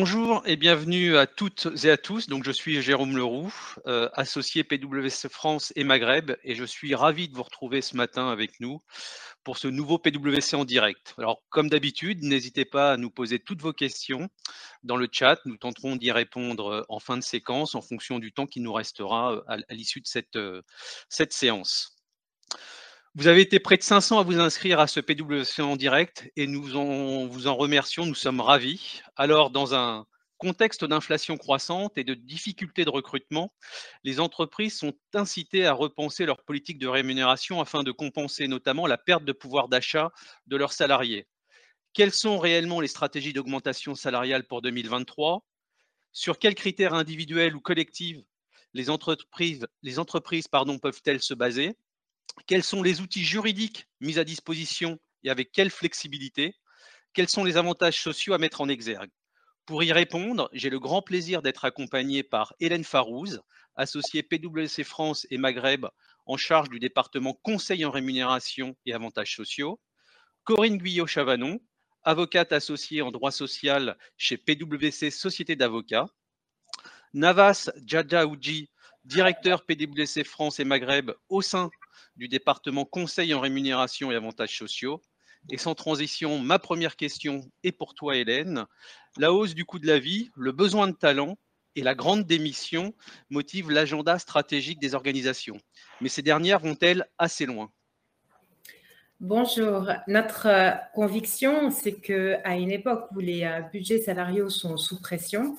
Bonjour et bienvenue à toutes et à tous. Donc, je suis Jérôme Leroux, euh, associé PwC France et Maghreb, et je suis ravi de vous retrouver ce matin avec nous pour ce nouveau PwC en direct. Alors, comme d'habitude, n'hésitez pas à nous poser toutes vos questions dans le chat. Nous tenterons d'y répondre euh, en fin de séquence en fonction du temps qui nous restera euh, à, l'issue de cette, cette séance. Vous avez été près de 500 à vous inscrire à ce PWC en direct et nous vous en remercions, nous sommes ravis. Alors, dans un contexte d'inflation croissante et de difficultés de recrutement, les entreprises sont incitées à repenser leur politique de rémunération afin de compenser notamment la perte de pouvoir d'achat de leurs salariés. Quelles sont réellement les stratégies d'augmentation salariale pour 2023 Sur quels critères individuels ou collectifs les entreprises, les entreprises peuvent-elles se baser? Quels sont les outils juridiques mis à disposition et avec quelle flexibilité? Quels sont les avantages sociaux à mettre en exergue? Pour y répondre, j'ai le grand plaisir d'être accompagné par Hélène Farouz, associée PwC France et Maghreb en charge du département Conseil en rémunération et avantages sociaux, Corinne Guyot-Chavanon, avocate associée en droit social chez PwC Société d'avocats, Navas Djadjaoudji, directeur PwC France et Maghreb au sein du département Conseil en rémunération et avantages sociaux. Et sans transition, ma première question est pour toi, Hélène. La hausse du coût de la vie, le besoin de talent et la grande démission motivent l'agenda stratégique des organisations. Mais ces dernières vont-elles assez loin? Bonjour. Notre euh, conviction, c'est que à une époque où les euh, budgets salariaux sont sous pression,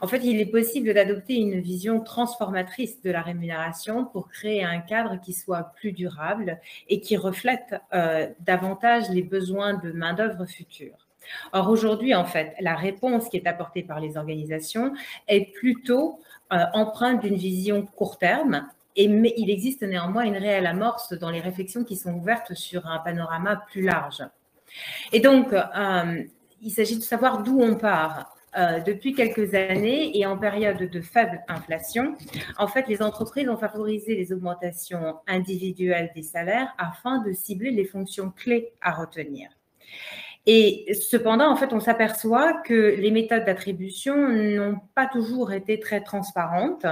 en fait, il est possible d'adopter une vision transformatrice de la rémunération pour créer un cadre qui soit plus durable et qui reflète euh, davantage les besoins de main-d'œuvre future. Or, aujourd'hui, en fait, la réponse qui est apportée par les organisations est plutôt empreinte d'une vision court terme et, mais il existe néanmoins une réelle amorce dans les réflexions qui sont ouvertes sur un panorama plus large. Et donc, euh, il s'agit de savoir d'où on part. Euh, depuis quelques années et en période de faible inflation, en fait, les entreprises ont favorisé les augmentations individuelles des salaires afin de cibler les fonctions clés à retenir. Et cependant, en fait, on s'aperçoit que les méthodes d'attribution n'ont pas toujours été très transparentes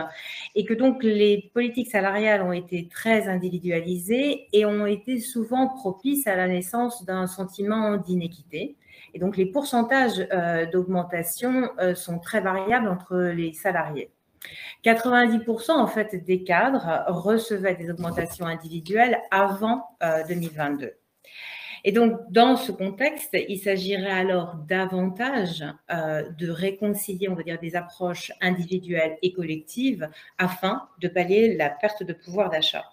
et que donc les politiques salariales ont été très individualisées et ont été souvent propices à la naissance d'un sentiment d'inéquité. Et donc les pourcentages euh, d'augmentation euh, sont très variables entre les salariés. 90% en fait des cadres recevaient des augmentations individuelles avant 2022. Et donc, dans ce contexte, il s'agirait alors davantage euh, de réconcilier, on va dire, des approches individuelles et collectives afin de pallier la perte de pouvoir d'achat.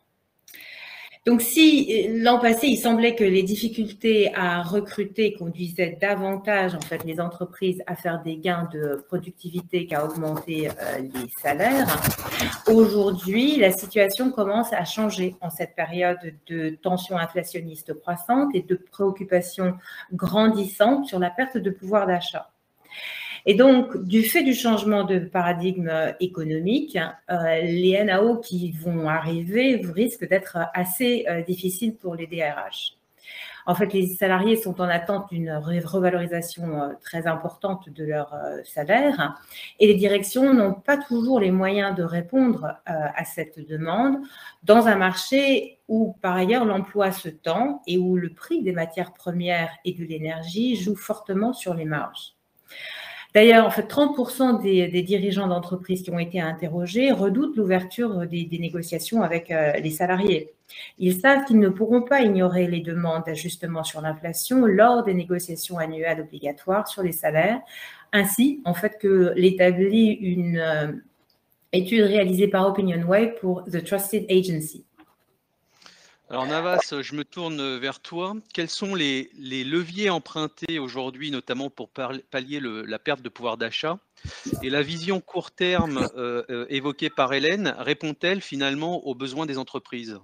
Donc, si l'an passé, il semblait que les difficultés à recruter conduisaient davantage, en fait, les entreprises à faire des gains de productivité qu'à augmenter euh, les salaires, aujourd'hui, la situation commence à changer en cette période de tension inflationniste croissante et de préoccupations grandissantes sur la perte de pouvoir d'achat. Et donc, du fait du changement de paradigme économique, euh, les NAO qui vont arriver risquent d'être assez euh, difficiles pour les DRH. En fait, les salariés sont en attente d'une revalorisation euh, très importante de leur salaire et les directions n'ont pas toujours les moyens de répondre à cette demande dans un marché où, par ailleurs, l'emploi se tend et où le prix des matières premières et de l'énergie joue fortement sur les marges. D'ailleurs, en fait, 30% des, dirigeants d'entreprises qui ont été interrogés redoutent l'ouverture des, négociations avec euh, les salariés. Ils savent qu'ils ne pourront pas ignorer les demandes d'ajustement sur l'inflation lors des négociations annuelles obligatoires sur les salaires, ainsi en fait que l'établit une euh, étude réalisée par OpinionWay pour The Trusted Agency. Alors Navas, je me tourne vers toi. Quels sont les, leviers empruntés aujourd'hui, notamment pour pallier la perte de pouvoir d'achat? Et la vision court terme euh, euh, évoquée par Hélène répond-elle finalement aux besoins des entreprises?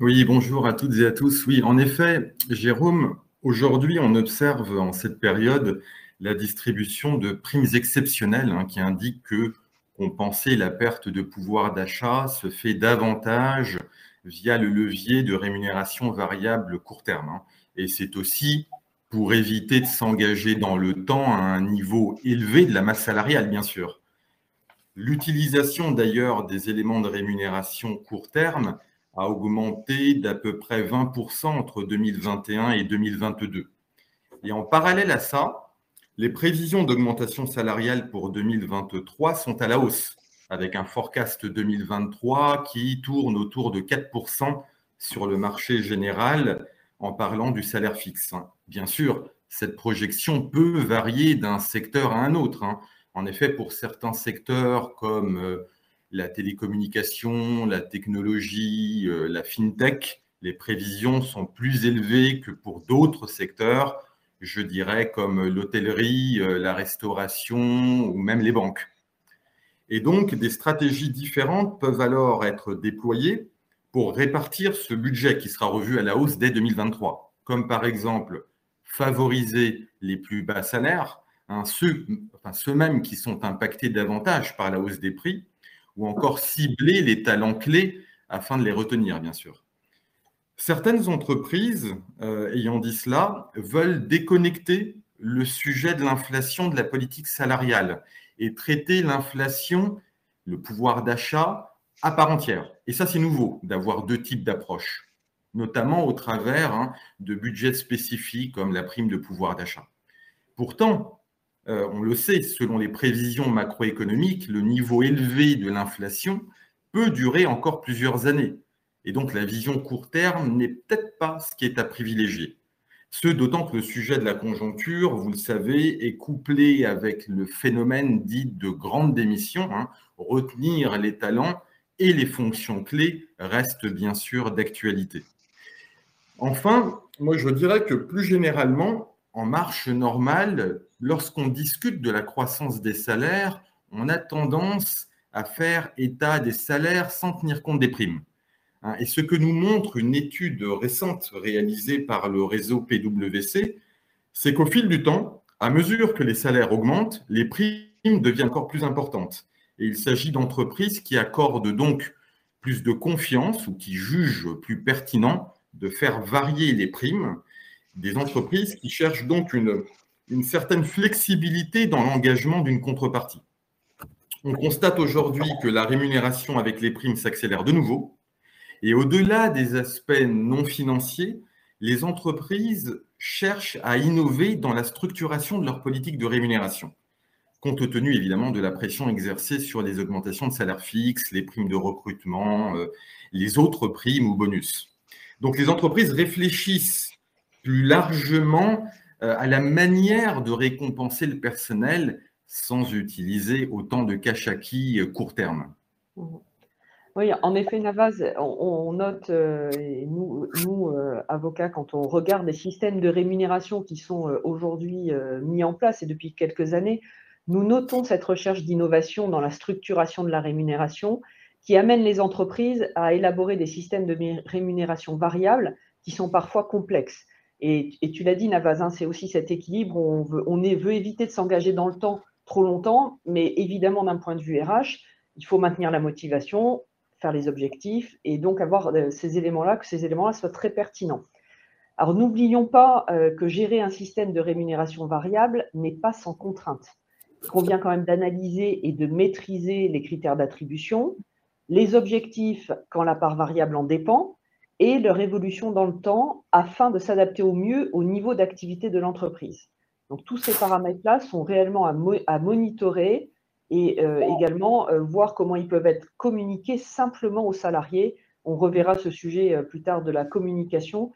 Oui, bonjour à toutes et à tous. Oui, en effet, Jérôme, aujourd'hui on observe en cette période la distribution de primes exceptionnelles hein, qui indiquent que compenser la perte de pouvoir d'achat se fait davantage via le levier de rémunération variable court terme. Hein. Et c'est aussi pour éviter de s'engager dans le temps à un niveau élevé de la masse salariale, bien sûr. L'utilisation d'ailleurs des éléments de rémunération court terme a augmenté d'à peu près 20% entre 2021 et 2022. Et en parallèle à ça, les prévisions d'augmentation salariale pour 2023 sont à la hausse, avec un forecast 2023 qui tourne autour de 4% sur le marché général en parlant du salaire fixe. Bien sûr, cette projection peut varier d'un secteur à un autre. Hein. En effet, pour certains secteurs comme euh, la télécommunication, la technologie, euh, la fintech, les prévisions sont plus élevées que pour d'autres secteurs, je dirais comme l'hôtellerie, euh, la restauration ou même les banques. Et donc, des stratégies différentes peuvent alors être déployées pour répartir ce budget qui sera revu à la hausse dès 2023, comme par exemple favoriser les plus bas salaires, hein, ceux, enfin, ceux mêmes qui sont impactés davantage par la hausse des prix, ou encore cibler les talents clés afin de les retenir, bien sûr. Certaines entreprises, euh, ayant dit cela, veulent déconnecter le sujet de l'inflation de la politique salariale et traiter l'inflation, le pouvoir d'achat, à part entière. Et ça, c'est nouveau d'avoir deux types d'approches, notamment au travers hein, de budgets spécifiques comme la prime de pouvoir d'achat. Pourtant, euh, on le sait, selon les prévisions macroéconomiques, le niveau élevé de l'inflation peut durer encore plusieurs années. Et donc la vision court terme n'est peut-être pas ce qui est à privilégier. Ce d'autant que le sujet de la conjoncture, vous le savez, est couplé avec le phénomène dit de grande démission. Hein. retenir les talents et les fonctions clés restent bien sûr d'actualité. Enfin, moi je dirais que plus généralement, en marche normale, lorsqu'on discute de la croissance des salaires, on a tendance à faire état des salaires sans tenir compte des primes. Hein, et ce que nous montre une étude récente réalisée par le réseau PwC, c'est qu'au fil du temps, à mesure que les salaires augmentent, les primes deviennent encore plus importantes. Et il s'agit d'entreprises qui accordent donc plus de confiance ou qui jugent plus pertinent de faire varier les primes. Des entreprises qui cherchent donc une, une certaine flexibilité dans l'engagement d'une contrepartie. On constate aujourd'hui que la rémunération avec les primes s'accélère de nouveau. Et au-delà des aspects non financiers, les entreprises cherchent à innover dans la structuration de leur politique de rémunération compte tenu évidemment de la pression exercée sur les augmentations de salaires fixes, les primes de recrutement, euh, les autres primes ou bonus. Donc les entreprises réfléchissent plus largement euh, à la manière de récompenser le personnel sans utiliser autant de cash acquis euh, court terme. Oui, en effet, Navaz, on, note, nous, nous avocats, quand on regarde les systèmes de rémunération qui sont aujourd'hui mis en place et depuis quelques années, nous notons cette recherche d'innovation dans la structuration de la rémunération qui amène les entreprises à élaborer des systèmes de rémunération variables qui sont parfois complexes. Et, tu l'as dit, Navazin, c'est aussi cet équilibre. On veut, on veut éviter de s'engager dans le temps trop longtemps, mais évidemment, d'un point de vue RH, il faut maintenir la motivation, faire les objectifs et donc avoir euh, ces éléments-là, que ces éléments-là soient très pertinents. Alors, n'oublions pas euh, que gérer un système de rémunération variable n'est pas sans contrainte il convient quand même d'analyser et de maîtriser les critères d'attribution, les objectifs quand la part variable en dépend, et leur évolution dans le temps afin de s'adapter au mieux au niveau d'activité de l'entreprise. Donc tous ces paramètres-là sont réellement à, monitorer et euh, également euh, voir comment ils peuvent être communiqués simplement aux salariés. On reverra ce sujet euh, plus tard de la communication,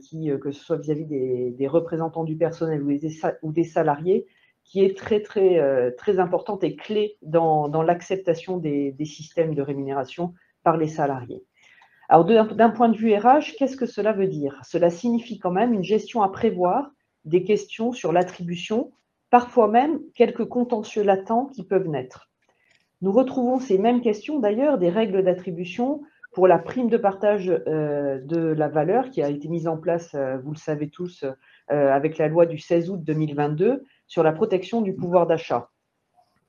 qui, que ce soit vis-à-vis des, représentants du personnel ou des salariés, qui est très, très, très importante et clé dans, dans l'acceptation des, des, systèmes de rémunération par les salariés. Alors, d'un point de vue RH, qu'est-ce que cela veut dire? Cela signifie quand même une gestion à prévoir des questions sur l'attribution, parfois même quelques contentieux latents qui peuvent naître. Nous retrouvons ces mêmes questions d'ailleurs des règles d'attribution pour la prime de partage euh, de la valeur qui a été mise en place, euh, vous le savez tous, avec la loi du 16 août 2022 sur la protection du pouvoir d'achat.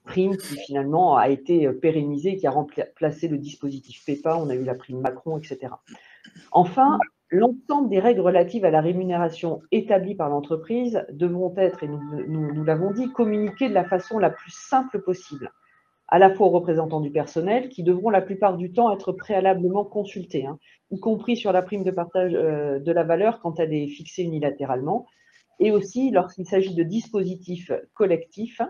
Prime qui finalement a été euh, pérennisée, qui a remplacé le dispositif PEPA, on a eu la prime Macron, etc. Enfin, l'ensemble des règles relatives à la rémunération établies par l'entreprise devront être, et nous, l'avons dit, communiquées de la façon la plus simple possible, à la fois aux représentants du personnel, qui devront la plupart du temps être préalablement consultés, hein, y compris sur la prime de partage euh, de la valeur quand elle est fixée unilatéralement, et aussi lorsqu'il s'agit de dispositifs collectifs,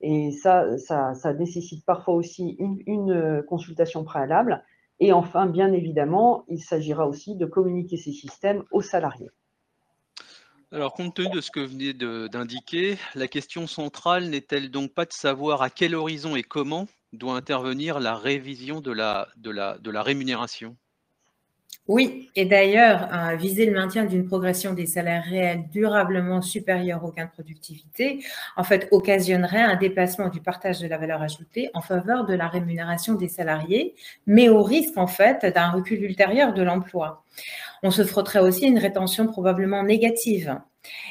et ça, ça, nécessite parfois aussi une consultation préalable, et enfin, bien évidemment, il s'agira aussi de communiquer ces systèmes aux salariés. Alors, compte tenu de ce que vous venez d'indiquer, la question centrale n'est-elle donc pas de savoir à quel horizon et comment doit intervenir la révision de la, rémunération? Oui, et d'ailleurs, viser le maintien d'une progression des salaires réels durablement supérieure au gain de productivité, en fait, occasionnerait un déplacement du partage de la valeur ajoutée en faveur de la rémunération des salariés, mais au risque, en fait, d'un recul ultérieur de l'emploi. On se frotterait aussi à une rétention probablement négative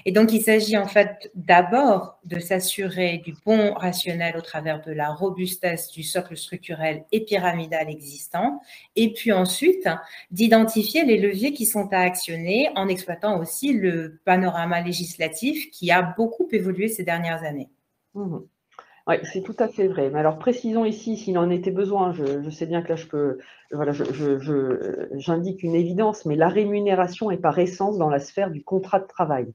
et donc, il s'agit en fait d'abord de s'assurer du bon rationnel au travers de la robustesse du socle structurel et pyramidal existant, et puis ensuite d'identifier les leviers qui sont à actionner en exploitant aussi le panorama législatif qui a beaucoup évolué ces dernières années. Mmh oui, c'est tout à fait vrai. Mais alors précisons ici, s'il en était besoin, je, sais bien que là je peux, voilà, j'indique une évidence, mais la rémunération est par essence dans la sphère du contrat de travail.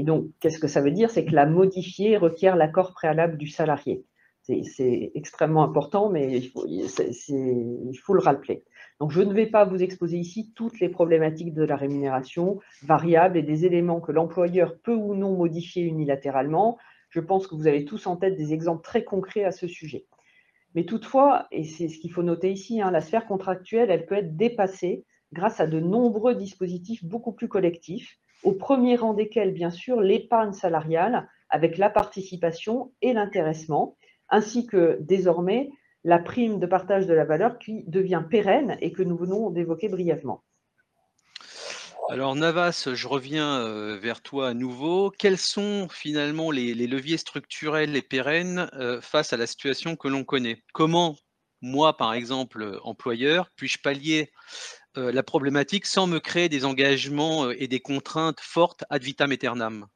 Et donc, qu'est-ce que ça veut dire? C'est que la modifier requiert l'accord préalable du salarié. C'est extrêmement important, mais il faut, le rappeler. Donc, je ne vais pas vous exposer ici toutes les problématiques de la rémunération variable et des éléments que l'employeur peut ou non modifier unilatéralement. Je pense que vous avez tous en tête des exemples très concrets à ce sujet. Mais toutefois, et c'est ce qu'il faut noter ici, hein, la sphère contractuelle, elle peut être dépassée grâce à de nombreux dispositifs beaucoup plus collectifs au premier rang desquels, bien sûr, l'épargne salariale avec la participation et l'intéressement, ainsi que désormais la prime de partage de la valeur qui devient pérenne et que nous venons d'évoquer brièvement. Alors Navas, je reviens euh, vers toi à nouveau. Quels sont finalement les, leviers structurels et pérennes euh, face à la situation que l'on connaît? Comment, moi par exemple, employeur, puis-je pallier euh, la problématique sans me créer des engagements euh, et des contraintes fortes ad vitam aeternam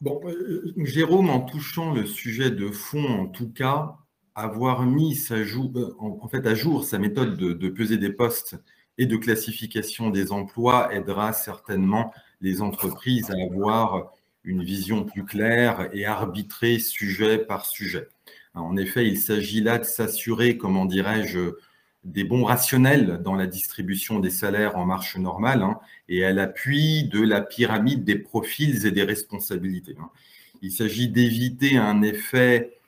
Bon, euh, Jérôme, en touchant le sujet de fond, en tout cas, avoir mis en fait, à jour sa méthode de, de, peser des postes et de classification des emplois aidera certainement les entreprises à avoir une vision plus claire et arbitrer sujet par sujet. En effet, il s'agit là de s'assurer, comment dirais-je, des bons rationnels dans la distribution des salaires en marche normale hein, et à l'appui de la pyramide des profils et des responsabilités. Hein. Il s'agit d'éviter un effet,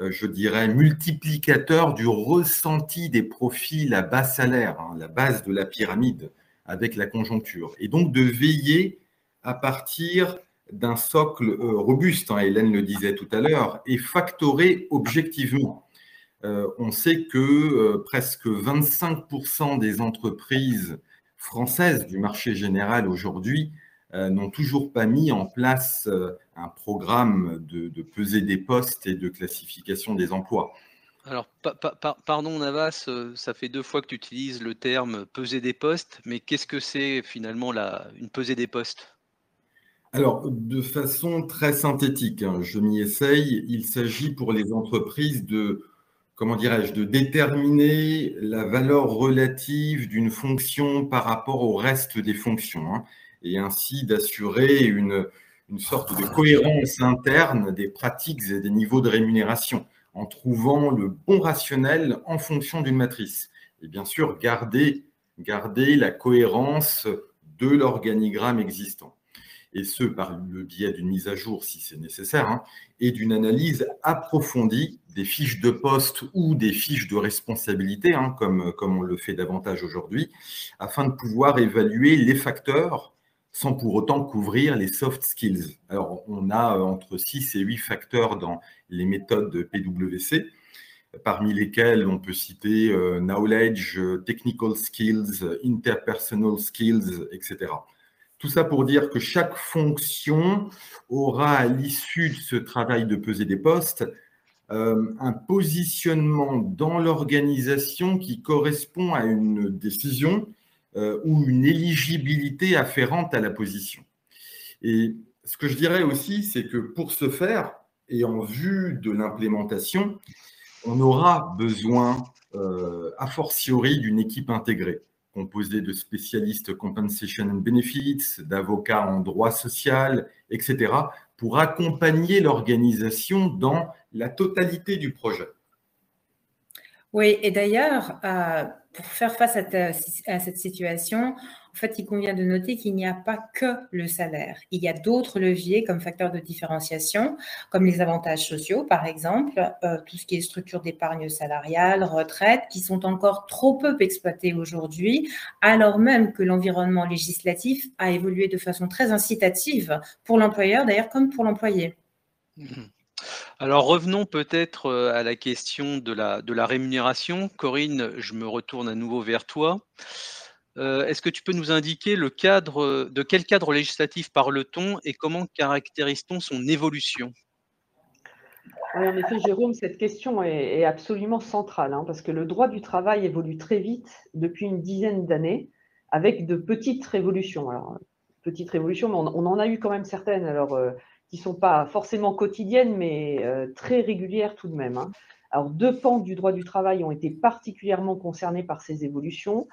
euh, je dirais, multiplicateur du ressenti des profils à bas salaire, hein, la base de la pyramide avec la conjoncture, et donc de veiller à partir d'un socle euh, robuste, Hélène le disait tout à l'heure, et factoré objectivement on sait que euh, presque 25% des entreprises françaises du marché général aujourd'hui euh, n'ont toujours pas mis en place un programme de, de, pesée des postes et de classification des emplois. Alors, pardon Navas, ça fait deux fois que tu utilises le terme peser des postes, mais qu'est-ce que c'est finalement la, une pesée des postes? Alors, de façon très synthétique, hein, je m'y essaye, il s'agit pour les entreprises de comment dirais-je, de déterminer la valeur relative d'une fonction par rapport au reste des fonctions, hein, et ainsi d'assurer une, une sorte de cohérence interne des pratiques et des niveaux de rémunération, en trouvant le bon rationnel en fonction d'une matrice. Et bien sûr, garder, garder la cohérence de l'organigramme existant et ce par le biais d'une mise à jour si c'est nécessaire, hein, et d'une analyse approfondie des fiches de poste ou des fiches de responsabilité, hein, comme, on le fait davantage aujourd'hui, afin de pouvoir évaluer les facteurs sans pour autant couvrir les soft skills. Alors, on a euh, entre 6 et 8 facteurs dans les méthodes de PwC, parmi lesquels on peut citer euh, knowledge, technical skills, interpersonal skills, etc. Tout ça pour dire que chaque fonction aura à l'issue de ce travail de peser des postes euh, un positionnement dans l'organisation qui correspond à une décision ou une éligibilité afférente à la position. Et ce que je dirais aussi, c'est que pour ce faire, et en vue de l'implémentation, on aura besoin, a fortiori, d'une équipe intégrée composé de spécialistes compensation and benefits, d'avocats en droit social, etc., pour accompagner l'organisation dans la totalité du projet. Oui, et d'ailleurs, euh, pour faire face à, cette situation, en fait, il convient de noter qu'il n'y a pas que le salaire. Il y a d'autres leviers comme facteurs de différenciation, comme les avantages sociaux, par exemple, euh, tout ce qui est structure d'épargne salariale, retraite, qui sont encore trop peu exploités aujourd'hui, alors même que l'environnement législatif a évolué de façon très incitative pour l'employeur, d'ailleurs, comme pour l'employé. Mmh. Alors revenons peut-être euh, à la question de la rémunération. Corinne, je me retourne à nouveau vers toi. Euh, est-ce que tu peux nous indiquer le cadre, de quel cadre législatif parle-t-on et comment caractérise-t-on son évolution? En effet, Jérôme, cette question est, absolument centrale, hein, parce que le droit du travail évolue très vite depuis une dizaine d'années, avec de petites révolutions. Alors, petites révolutions, mais on, en a eu quand même certaines, euh, qui ne sont pas forcément quotidiennes, mais euh, très régulières tout de même. Hein. Alors, deux pans du droit du travail ont été particulièrement concernés par ces évolutions.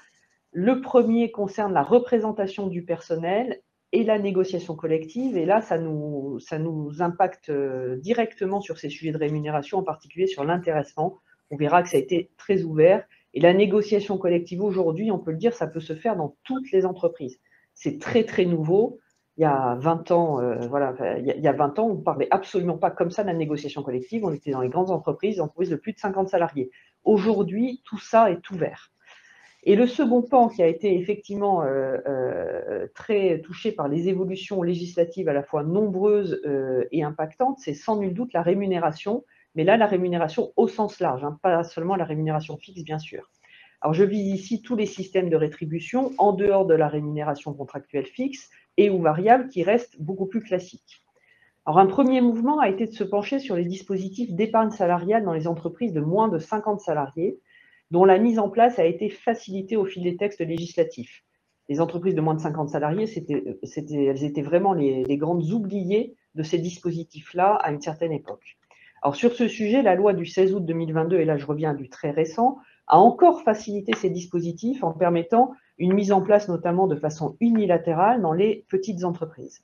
Le premier concerne la représentation du personnel et la négociation collective. Et là, ça nous, impacte euh, directement sur ces sujets de rémunération, en particulier sur l'intéressement. On verra que ça a été très ouvert. Et la négociation collective aujourd'hui, on peut le dire, ça peut se faire dans toutes les entreprises. C'est très, très nouveau. Il y a 20 ans, euh, voilà, il y a 20 ans, on ne parlait absolument pas comme ça de la négociation collective. On était dans les grandes entreprises, entreprises de plus de 50 salariés. Aujourd'hui, tout ça est ouvert. Et le second pan qui a été effectivement euh, euh, très touché par les évolutions législatives à la fois nombreuses euh, et impactantes, c'est sans nul doute la rémunération, mais là la rémunération au sens large, hein, pas seulement la rémunération fixe bien sûr. Alors je vise ici tous les systèmes de rétribution en dehors de la rémunération contractuelle fixe et ou variable qui restent beaucoup plus classiques. Alors un premier mouvement a été de se pencher sur les dispositifs d'épargne salariale dans les entreprises de moins de 50 salariés, dont la mise en place a été facilitée au fil des textes législatifs. Les entreprises de moins de 50 salariés, elles étaient vraiment les, grandes oubliées de ces dispositifs-là à une certaine époque. Alors sur ce sujet, la loi du 16 août 2022, et là je reviens du très récent, a encore facilité ces dispositifs en permettant une mise en place notamment de façon unilatérale dans les petites entreprises.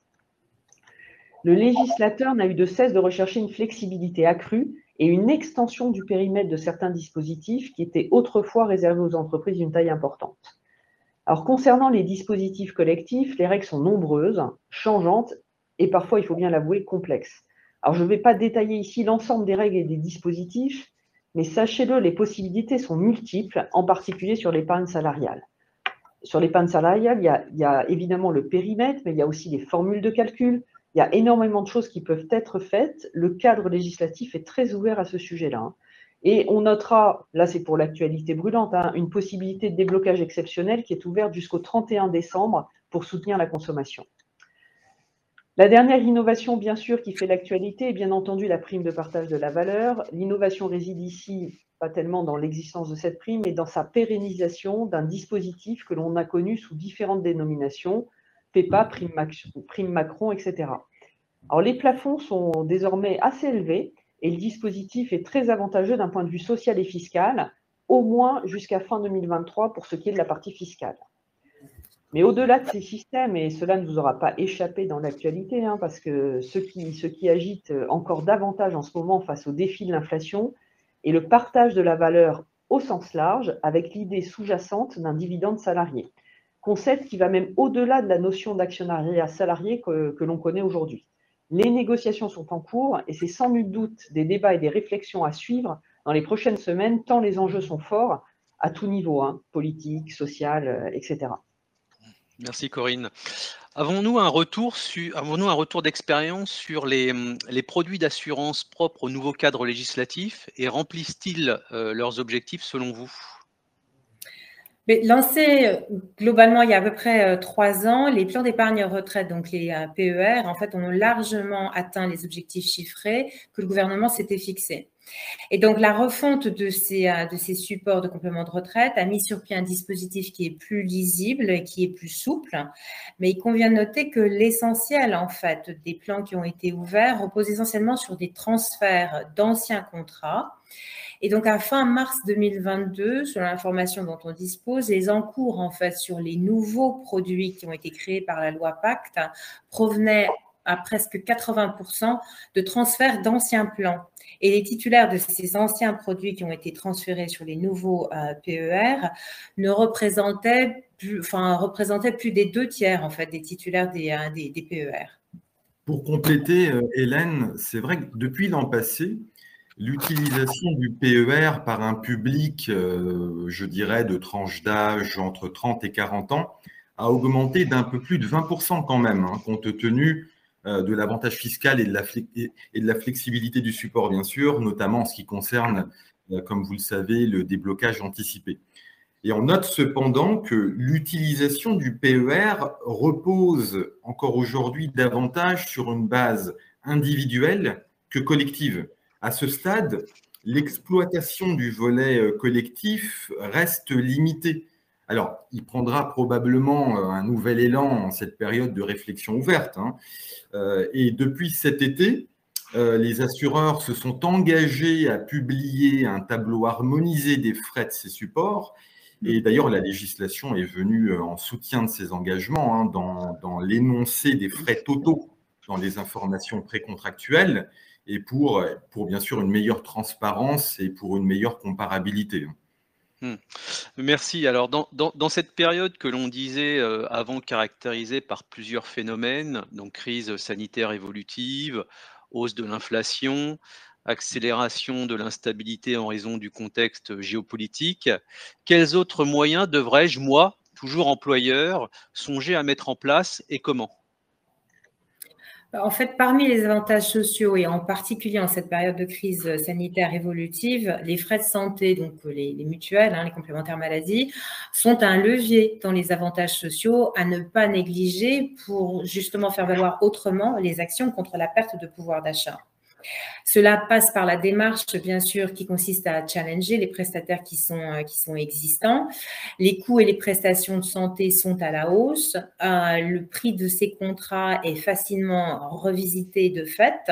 Le législateur n'a eu de cesse de rechercher une flexibilité accrue et une extension du périmètre de certains dispositifs qui étaient autrefois réservés aux entreprises d'une taille importante. Alors, concernant les dispositifs collectifs, les règles sont nombreuses, changeantes et parfois, il faut bien l'avouer, complexes. Alors, je ne vais pas détailler ici l'ensemble des règles et des dispositifs, mais sachez-le, les possibilités sont multiples, en particulier sur l'épargne salariale. Sur l'épargne salariale, il y, a, il y a évidemment le périmètre, mais il y a aussi les formules de calcul, il y a énormément de choses qui peuvent être faites. Le cadre législatif est très ouvert à ce sujet-là. Hein. Et on notera, là c'est pour l'actualité brûlante, hein, une possibilité de déblocage exceptionnel qui est ouverte jusqu'au 31 décembre pour soutenir la consommation. La dernière innovation, bien sûr, qui fait l'actualité est bien entendu la prime de partage de la valeur. L'innovation réside ici pas tellement dans l'existence de cette prime, mais dans sa pérennisation d'un dispositif que l'on a connu sous différentes dénominations, PEPA, prime, Macron, etc. Alors, les plafonds sont désormais assez élevés et le dispositif est très avantageux d'un point de vue social et fiscal, au moins jusqu'à fin 2023 pour ce qui est de la partie fiscale. Mais au-delà de ces systèmes, et cela ne vous aura pas échappé dans l'actualité, hein, parce que ce qui, ce qui agite encore davantage en ce moment face au défi de l'inflation est le partage de la valeur au sens large, avec l'idée sous-jacente d'un dividende salarié concept qui va même au-delà de la notion d'actionnariat salarié que, l'on connaît aujourd'hui. Les négociations sont en cours et c'est sans nul doute des débats et des réflexions à suivre dans les prochaines semaines, tant les enjeux sont forts à tout niveau, hein, politique, social, euh, etc. Merci Corinne. Avons-nous un retour, avons retour d'expérience sur les, les produits d'assurance propres au nouveau cadre législatif et remplissent-ils euh, leurs objectifs selon vous? Lancé euh, globalement il y a à peu près euh, trois ans, les plans d'épargne retraite, donc les euh, PER, en fait, ont largement atteint les objectifs chiffrés que le gouvernement s'était fixés. Et donc, la refonte de ces, supports de complément de retraite a mis sur pied un dispositif qui est plus lisible et qui est plus souple. Mais il convient de noter que l'essentiel, en fait, des plans qui ont été ouverts repose essentiellement sur des transferts d'anciens contrats. Et donc, à fin mars 2022, selon l'information dont on dispose, les encours, en fait, sur les nouveaux produits qui ont été créés par la loi Pacte provenaient à presque 80% de transferts d'anciens plans. Et les titulaires de ces anciens produits qui ont été transférés sur les nouveaux euh, PER ne représentaient plus, enfin, représentaient plus des deux tiers en fait des titulaires des, euh, PER. Pour compléter, euh, Hélène, c'est vrai que depuis l'an passé, l'utilisation du PER par un public, je dirais, de tranche d'âge entre 30 et 40 ans, a augmenté d'un peu plus de 20% quand même, hein, compte tenu euh, de l'avantage fiscal et de, la et de la flexibilité du support, bien sûr, notamment en ce qui concerne, euh, comme vous le savez, le déblocage anticipé. Et on note cependant que l'utilisation du PER repose encore aujourd'hui davantage sur une base individuelle que collective. À ce stade, l'exploitation du volet euh, collectif reste limitée. Alors, il prendra probablement un nouvel élan en cette période de réflexion ouverte. Hein. Euh, et depuis cet été, euh, les assureurs se sont engagés à publier un tableau harmonisé des frais de ces supports. Et d'ailleurs, la législation est venue euh, en soutien de ces engagements hein, dans, l'énoncé des frais totaux dans les informations précontractuelles et pour, pour bien sûr une meilleure transparence et pour une meilleure comparabilité. Hmm. Merci. Alors, dans, cette période que l'on disait euh, avant caractérisée par plusieurs phénomènes, donc crise sanitaire évolutive, hausse de l'inflation, accélération de l'instabilité en raison du contexte géopolitique, quels autres moyens devrais-je, moi, toujours employeur, songer à mettre en place et comment? En fait, parmi les avantages sociaux et en particulier en cette période de crise sanitaire évolutive, les frais de santé, donc les, mutuelles, hein, les complémentaires maladies, sont un levier dans les avantages sociaux à ne pas négliger pour justement faire valoir autrement les actions contre la perte de pouvoir d'achat. Cela passe par la démarche, bien sûr, qui consiste à challenger les prestataires qui sont, euh, existants. Les coûts et les prestations de santé sont à la hausse. Euh, le prix de ces contrats est facilement revisité de fait.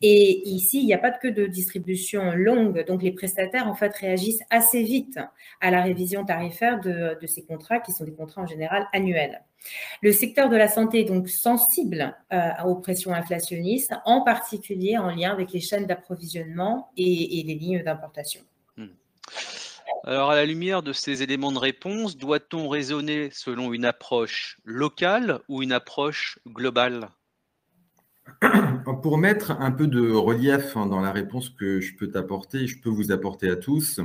Et ici, il n'y a pas que de distribution longue. Donc, les prestataires, en fait, réagissent assez vite à la révision tarifaire de ces contrats, qui sont des contrats en général annuels. Le secteur de la santé est donc sensible euh, aux pressions inflationnistes, en particulier en lien avec les chaînes d'approvisionnement et, les lignes d'importation. Hmm. Alors, à la lumière de ces éléments de réponse, doit-on raisonner selon une approche locale ou une approche globale? Pour mettre un peu de relief hein, dans la réponse que je peux t'apporter, je peux vous apporter à tous,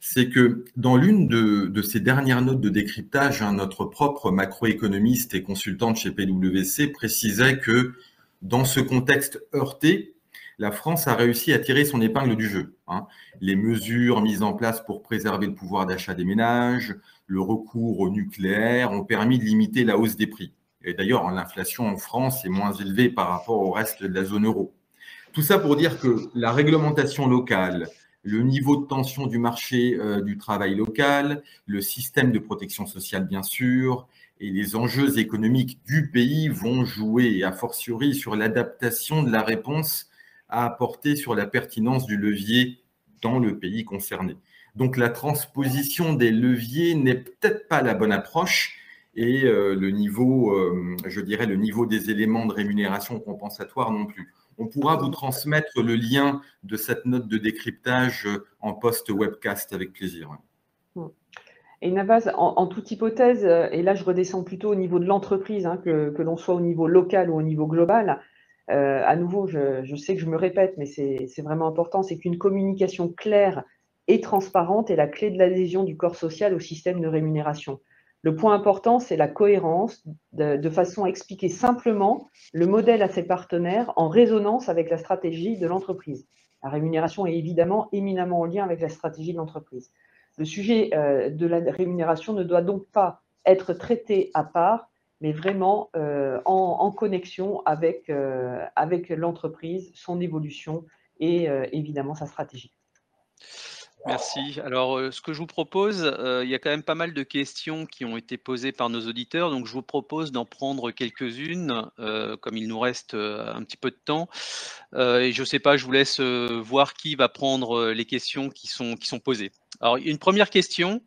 c'est que dans l'une de, ces dernières notes de décryptage, hein, notre propre macroéconomiste et consultante chez PwC précisait que dans ce contexte heurté, la France a réussi à tirer son épingle du jeu. Hein. Les mesures mises en place pour préserver le pouvoir d'achat des ménages, le recours au nucléaire ont permis de limiter la hausse des prix. Et d'ailleurs, l'inflation en France est moins élevée par rapport au reste de la zone euro. Tout ça pour dire que la réglementation locale, le niveau de tension du marché euh, du travail local, le système de protection sociale, bien sûr, et les enjeux économiques du pays vont jouer, a fortiori, sur l'adaptation de la réponse à apporter sur la pertinence du levier dans le pays concerné. Donc la transposition des leviers n'est peut-être pas la bonne approche, et euh, le niveau, euh, je dirais, le niveau des éléments de rémunération compensatoire non plus. On pourra vous transmettre le lien de cette note de décryptage en post-webcast avec plaisir. Et Navaz, en, toute hypothèse, euh, et là je redescends plutôt au niveau de l'entreprise, hein, que, l'on soit au niveau local ou au niveau global, à nouveau, je, sais que je me répète, mais c'est vraiment important, c'est qu'une communication claire et transparente est la clé de l'adhésion du corps social au système de rémunération. Le point important, c'est la cohérence, de, façon à expliquer simplement le modèle à ses partenaires en résonance avec la stratégie de l'entreprise. La rémunération est évidemment éminemment en lien avec la stratégie de l'entreprise. Le sujet euh, de la rémunération ne doit donc pas être traité à part, mais vraiment euh, en, connexion euh, avec l'entreprise, son évolution et évidemment sa stratégie. Merci. Alors, ce que je vous propose, il y a quand même pas mal de questions qui ont été posées par nos auditeurs, donc je vous propose d'en prendre quelques-unes, comme il nous reste un petit peu de temps. et je ne sais pas, je vous laisse voir qui va prendre les questions qui sont, qui sont posées. Alors, une première question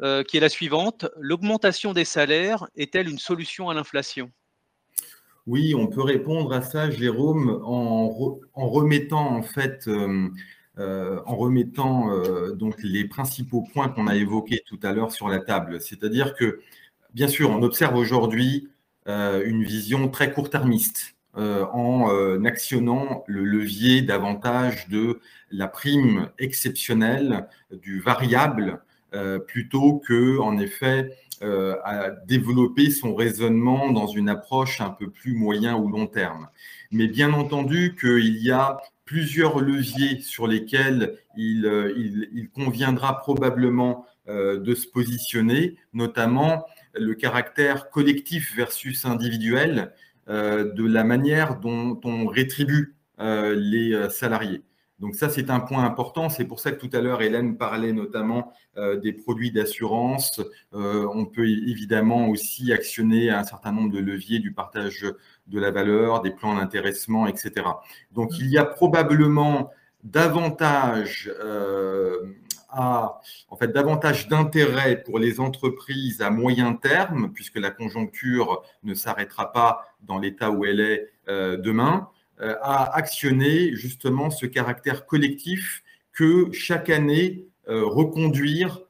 qui est la suivante. L'augmentation des salaires est-elle une solution à l'inflation? Oui, on peut répondre à ça, Jérôme, en, remettant en fait euh, en remettant euh, donc les principaux points qu'on a évoqués tout à l'heure sur la table. C'est-à-dire que, bien sûr, on observe aujourd'hui euh, une vision très court-termiste en actionnant le levier davantage de la prime exceptionnelle, du variable, plutôt que, en effet, à développer son raisonnement dans une approche un peu plus moyen ou long terme. Mais bien entendu qu'il y a plusieurs leviers sur lesquels il, euh, conviendra probablement euh, de se positionner, notamment le caractère collectif versus individuel euh, de la manière dont on rétribue les salariés. Donc ça, c'est un point important. C'est pour ça que tout à l'heure, Hélène parlait notamment des produits d'assurance. on peut évidemment aussi actionner un certain nombre de leviers du partage de la valeur, des plans d'intéressement, etc. Donc il y a probablement davantage euh, en fait, davantage d'intérêt pour les entreprises à moyen terme, puisque la conjoncture ne s'arrêtera pas dans l'état où elle est euh, demain, euh, à actionner justement ce caractère collectif que chaque année reconduire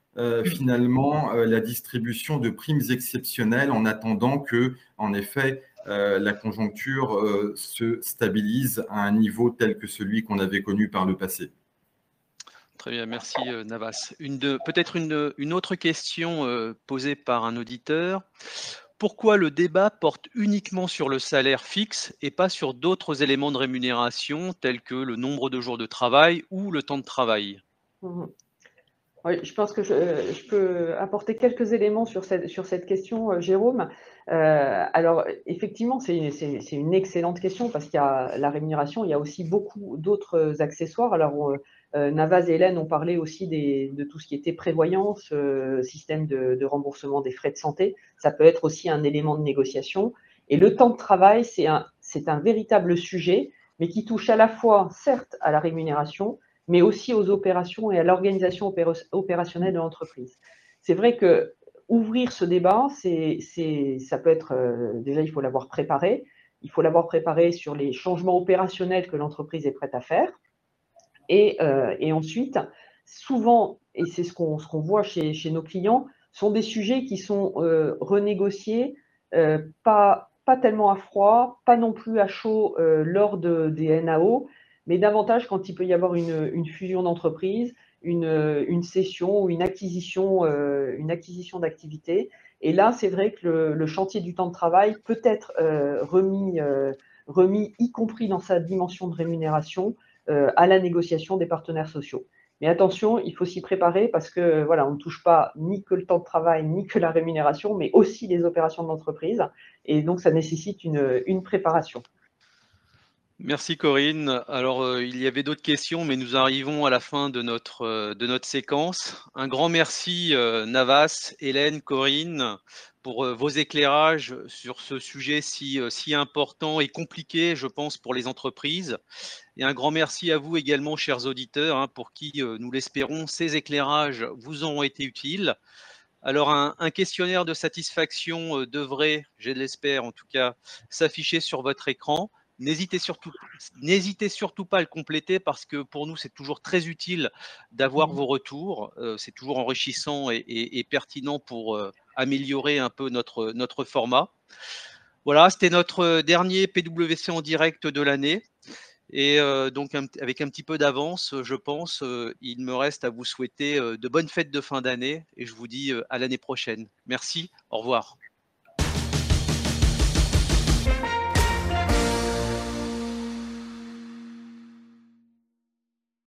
finalement la distribution de primes exceptionnelles en attendant que, en effet, euh, la conjoncture euh, se stabilise à un niveau tel que celui qu'on avait connu par le passé. Très bien, merci euh, Navas. Peut-être une, une, autre question posée par un auditeur. Pourquoi le débat porte uniquement sur le salaire fixe et pas sur d'autres éléments de rémunération tels que le nombre de jours de travail ou le temps de travail? Mmh. Je pense que je, peux apporter quelques éléments sur cette, question, euh, Jérôme. Euh, alors, effectivement, c'est une excellente question parce qu'il y a la rémunération, il y a aussi beaucoup d'autres accessoires. Euh, Navas et Hélène ont parlé aussi de tout ce qui était prévoyance, système de, remboursement des frais de santé. Ça peut être aussi un élément de négociation. Et le temps de travail, c'est un, un véritable sujet, mais qui touche à la fois, certes, à la rémunération, mais aussi aux opérations et à l'organisation opérationnelle de l'entreprise. C'est vrai que ouvrir ce débat, c'est, ça peut être euh, déjà il faut l'avoir préparé. Il faut l'avoir préparé sur les changements opérationnels que l'entreprise est prête à faire. Et, euh, et ensuite, souvent, et c'est ce qu'on, voit chez, nos clients, sont des sujets qui sont euh, renégociés, pas, pas tellement à froid, pas non plus à chaud lors de, des NAO, mais davantage quand il peut y avoir une, fusion d'entreprise, une, cession ou une acquisition, euh, une acquisition d'activité. Et là, c'est vrai que le, chantier du temps de travail peut être euh, remis, euh, remis, y compris dans sa dimension de rémunération, à la négociation des partenaires sociaux. Mais attention, il faut s'y préparer parce que voilà, on ne touche pas ni que le temps de travail, ni que la rémunération, mais aussi les opérations d'entreprise. Et donc, ça nécessite une, une préparation. Merci Corinne. Alors, euh, il y avait d'autres questions, mais nous arrivons à la fin de notre, euh, de notre séquence. Un grand merci euh, Navas, Hélène, Corinne, pour vos éclairages sur ce sujet si, si important et compliqué, je pense, pour les entreprises. Et un grand merci à vous également, chers auditeurs, hein, pour qui, nous l'espérons, ces éclairages vous ont été utiles. Alors, un, un questionnaire de satisfaction devrait, je l'espère en tout cas, s'afficher sur votre écran. N'hésitez surtout, n'hésitez surtout pas à le compléter parce que pour nous, c'est toujours très utile d'avoir mmh. vos retours. Euh, c'est toujours enrichissant et, pertinent pour euh, améliorer un peu notre, notre format. Voilà, c'était notre dernier PWC en direct de l'année. Et euh, donc, avec un petit peu d'avance, je pense, il me reste à vous souhaiter de bonnes fêtes de fin d'année et je vous dis à l'année prochaine. Merci, au revoir.